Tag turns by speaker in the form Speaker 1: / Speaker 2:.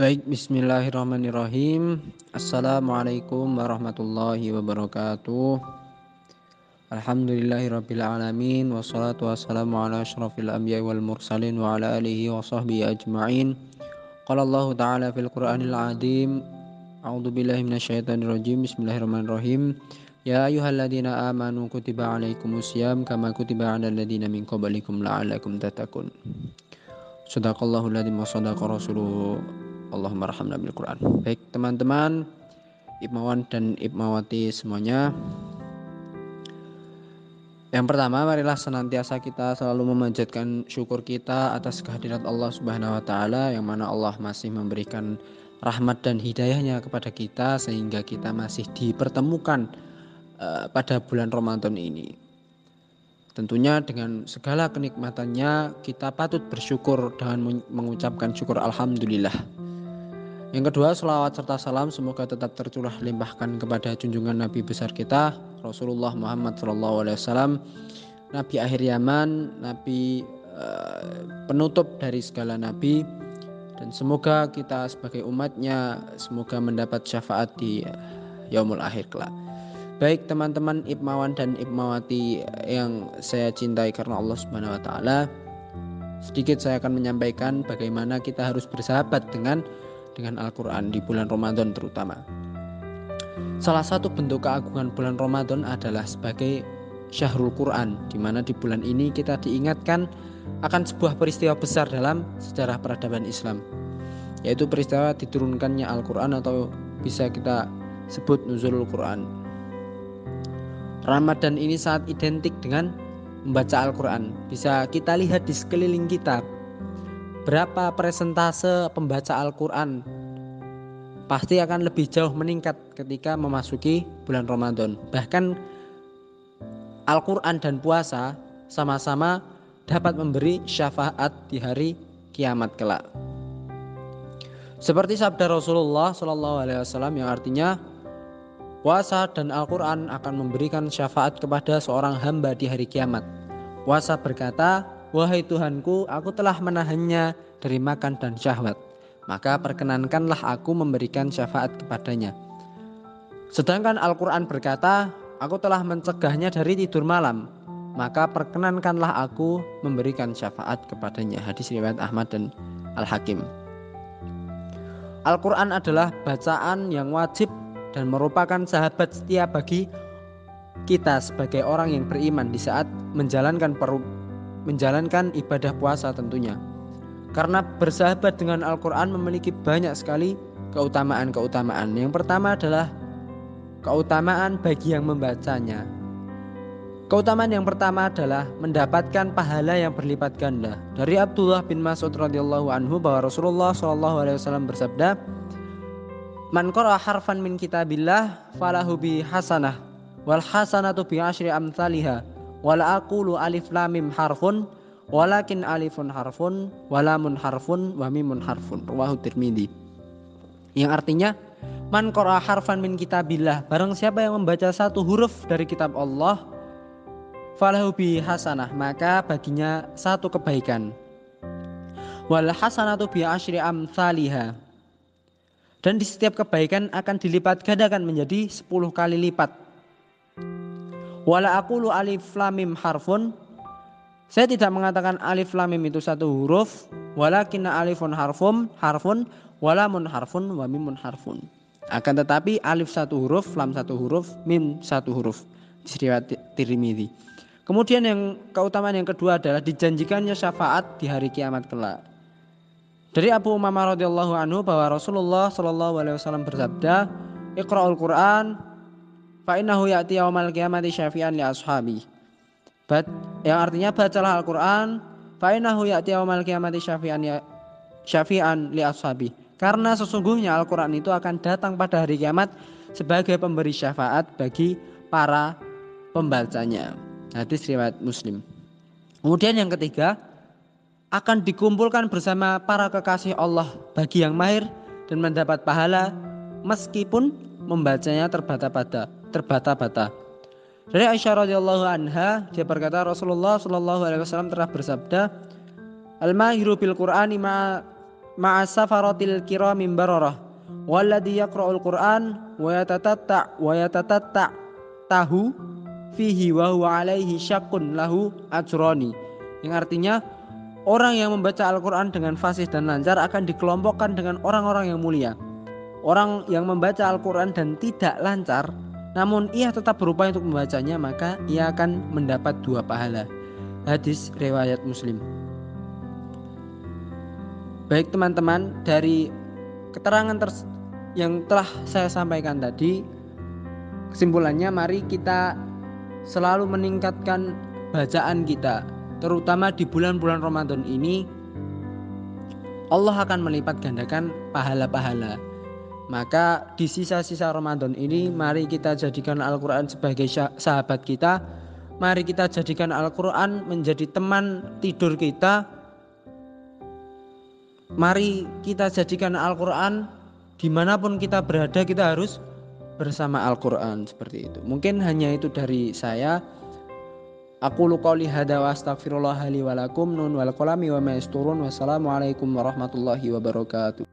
Speaker 1: Baik, bismillahirrahmanirrahim. Assalamualaikum warahmatullahi wabarakatuh. Alhamdulillahirabbil alamin wassalatu wassalamu ala asyrafil anbiya'i wal mursalin wa ala alihi wa sahbihi ajma'in. Qala Allah Ta'ala fil Qur'anil Azim. A'udzu billahi minasyaitonir rajim. Bismillahirrahmanirrahim. Ya ayyuhalladzina amanu kutiba alaikumusiyam kama kutiba alal ladzina min qablikum la'allakum tattaqun. Ladzim wa sadaqa rasuluhu Allahumma rahmna bil Quran. Baik teman-teman, Ibmawan dan Ibmawati semuanya. Yang pertama, marilah senantiasa kita selalu memanjatkan syukur kita atas kehadirat Allah Subhanahu wa taala yang mana Allah masih memberikan rahmat dan hidayahnya kepada kita sehingga kita masih dipertemukan uh, pada bulan Ramadan ini. Tentunya dengan segala kenikmatannya kita patut bersyukur dengan mengucapkan syukur alhamdulillah. Yang kedua, selawat serta salam semoga tetap tercurah limpahkan kepada junjungan Nabi besar kita, Rasulullah Muhammad SAW, Nabi akhir Yaman, Nabi uh, penutup dari segala Nabi, dan semoga kita sebagai umatnya semoga mendapat syafaat di yaumul akhir kelak. Baik teman-teman Ibmawan dan Ibmawati yang saya cintai karena Allah Subhanahu wa taala. Sedikit saya akan menyampaikan bagaimana kita harus bersahabat dengan dengan Al-Quran di bulan Ramadan terutama. Salah satu bentuk keagungan bulan Ramadan adalah sebagai Syahrul Quran, di mana di bulan ini kita diingatkan akan sebuah peristiwa besar dalam sejarah peradaban Islam, yaitu peristiwa diturunkannya Al-Quran atau bisa kita sebut Nuzulul Quran. Ramadan ini sangat identik dengan membaca Al-Quran. Bisa kita lihat di sekeliling kita berapa persentase pembaca Al-Quran pasti akan lebih jauh meningkat ketika memasuki bulan Ramadan. Bahkan Al-Quran dan puasa sama-sama dapat memberi syafaat di hari kiamat kelak. Seperti sabda Rasulullah Wasallam yang artinya puasa dan Al-Quran akan memberikan syafaat kepada seorang hamba di hari kiamat. Puasa berkata, Wahai Tuhanku, aku telah menahannya dari makan dan syahwat. Maka perkenankanlah aku memberikan syafaat kepadanya. Sedangkan Al-Quran berkata, aku telah mencegahnya dari tidur malam. Maka perkenankanlah aku memberikan syafaat kepadanya. Hadis riwayat Ahmad dan Al-Hakim. Al-Quran adalah bacaan yang wajib dan merupakan sahabat setia bagi kita sebagai orang yang beriman di saat menjalankan menjalankan ibadah puasa tentunya. Karena bersahabat dengan Al-Quran memiliki banyak sekali keutamaan-keutamaan. Yang pertama adalah keutamaan bagi yang membacanya. Keutamaan yang pertama adalah mendapatkan pahala yang berlipat ganda. Dari Abdullah bin Mas'ud radhiyallahu anhu bahwa Rasulullah wasallam bersabda, "Man qara harfan min kitabillah falahu bi hasanah wal hasanatu bi asyri amsalihah." Wala aqulu alif lam mim harfun walakin alifun harfun walamun harfun wa mimun harfun. Rawahu tirmidzi. Yang artinya man qara harfan min kitabillah barang siapa yang membaca satu huruf dari kitab Allah falahu bi hasanah maka baginya satu kebaikan. Wal hasanatu bi asyri amsalihah dan di setiap kebaikan akan dilipat gandakan menjadi 10 kali lipat Wala aqulu alif lamim harfun. Saya tidak mengatakan alif lamim itu satu huruf, walakin alifun harfum harfun walamun harfun wa mimun harfun. Akan tetapi alif satu huruf, lam satu huruf, mim satu huruf. Riwayat Tirmidzi. Kemudian yang keutamaan yang kedua adalah dijanjikannya syafaat di hari kiamat kelak. Dari Abu Umamah radhiyallahu anhu bahwa Rasulullah shallallahu alaihi wasallam bersabda, "Iqra'ul Qur'an fa innahu ya'ti yaumal qiyamati syafi'an li ashabi. Bat, yang artinya bacalah Al-Qur'an fa innahu ya'ti yaumal qiyamati syafi'an ya syafi'an li ashabi. Karena sesungguhnya Al-Qur'an itu akan datang pada hari kiamat sebagai pemberi syafaat bagi para pembacanya. Hadis riwayat Muslim. Kemudian yang ketiga, akan dikumpulkan bersama para kekasih Allah bagi yang mahir dan mendapat pahala meskipun membacanya terbata-bata terbata-bata. Dari Aisyah radhiyallahu anha dia berkata Rasulullah shallallahu alaihi wasallam telah bersabda Al-mahiru bil Qur'ani ma ma'asafaratil kiramin bararah walladhi yaqra'ul Qur'an wa yatatatta wa yatatatta tahu fihi wa huwa alaihi syakun lahu ajroni yang artinya orang yang membaca Al-Quran dengan fasih dan lancar akan dikelompokkan dengan orang-orang yang mulia orang yang membaca Al-Quran dan tidak lancar namun ia tetap berupaya untuk membacanya maka ia akan mendapat dua pahala. Hadis riwayat muslim. Baik teman-teman dari keterangan yang telah saya sampaikan tadi kesimpulannya mari kita selalu meningkatkan bacaan kita terutama di bulan-bulan Ramadan ini. Allah akan melipat gandakan pahala-pahala maka di sisa-sisa Ramadan ini mari kita jadikan Al-Quran sebagai sahabat kita Mari kita jadikan Al-Quran menjadi teman tidur kita Mari kita jadikan Al-Quran di mana pun kita berada kita harus bersama Al-Quran seperti itu. Mungkin hanya itu dari saya. Aku lukau hada wa walakum nun wal wa ma Wassalamualaikum warahmatullahi wabarakatuh.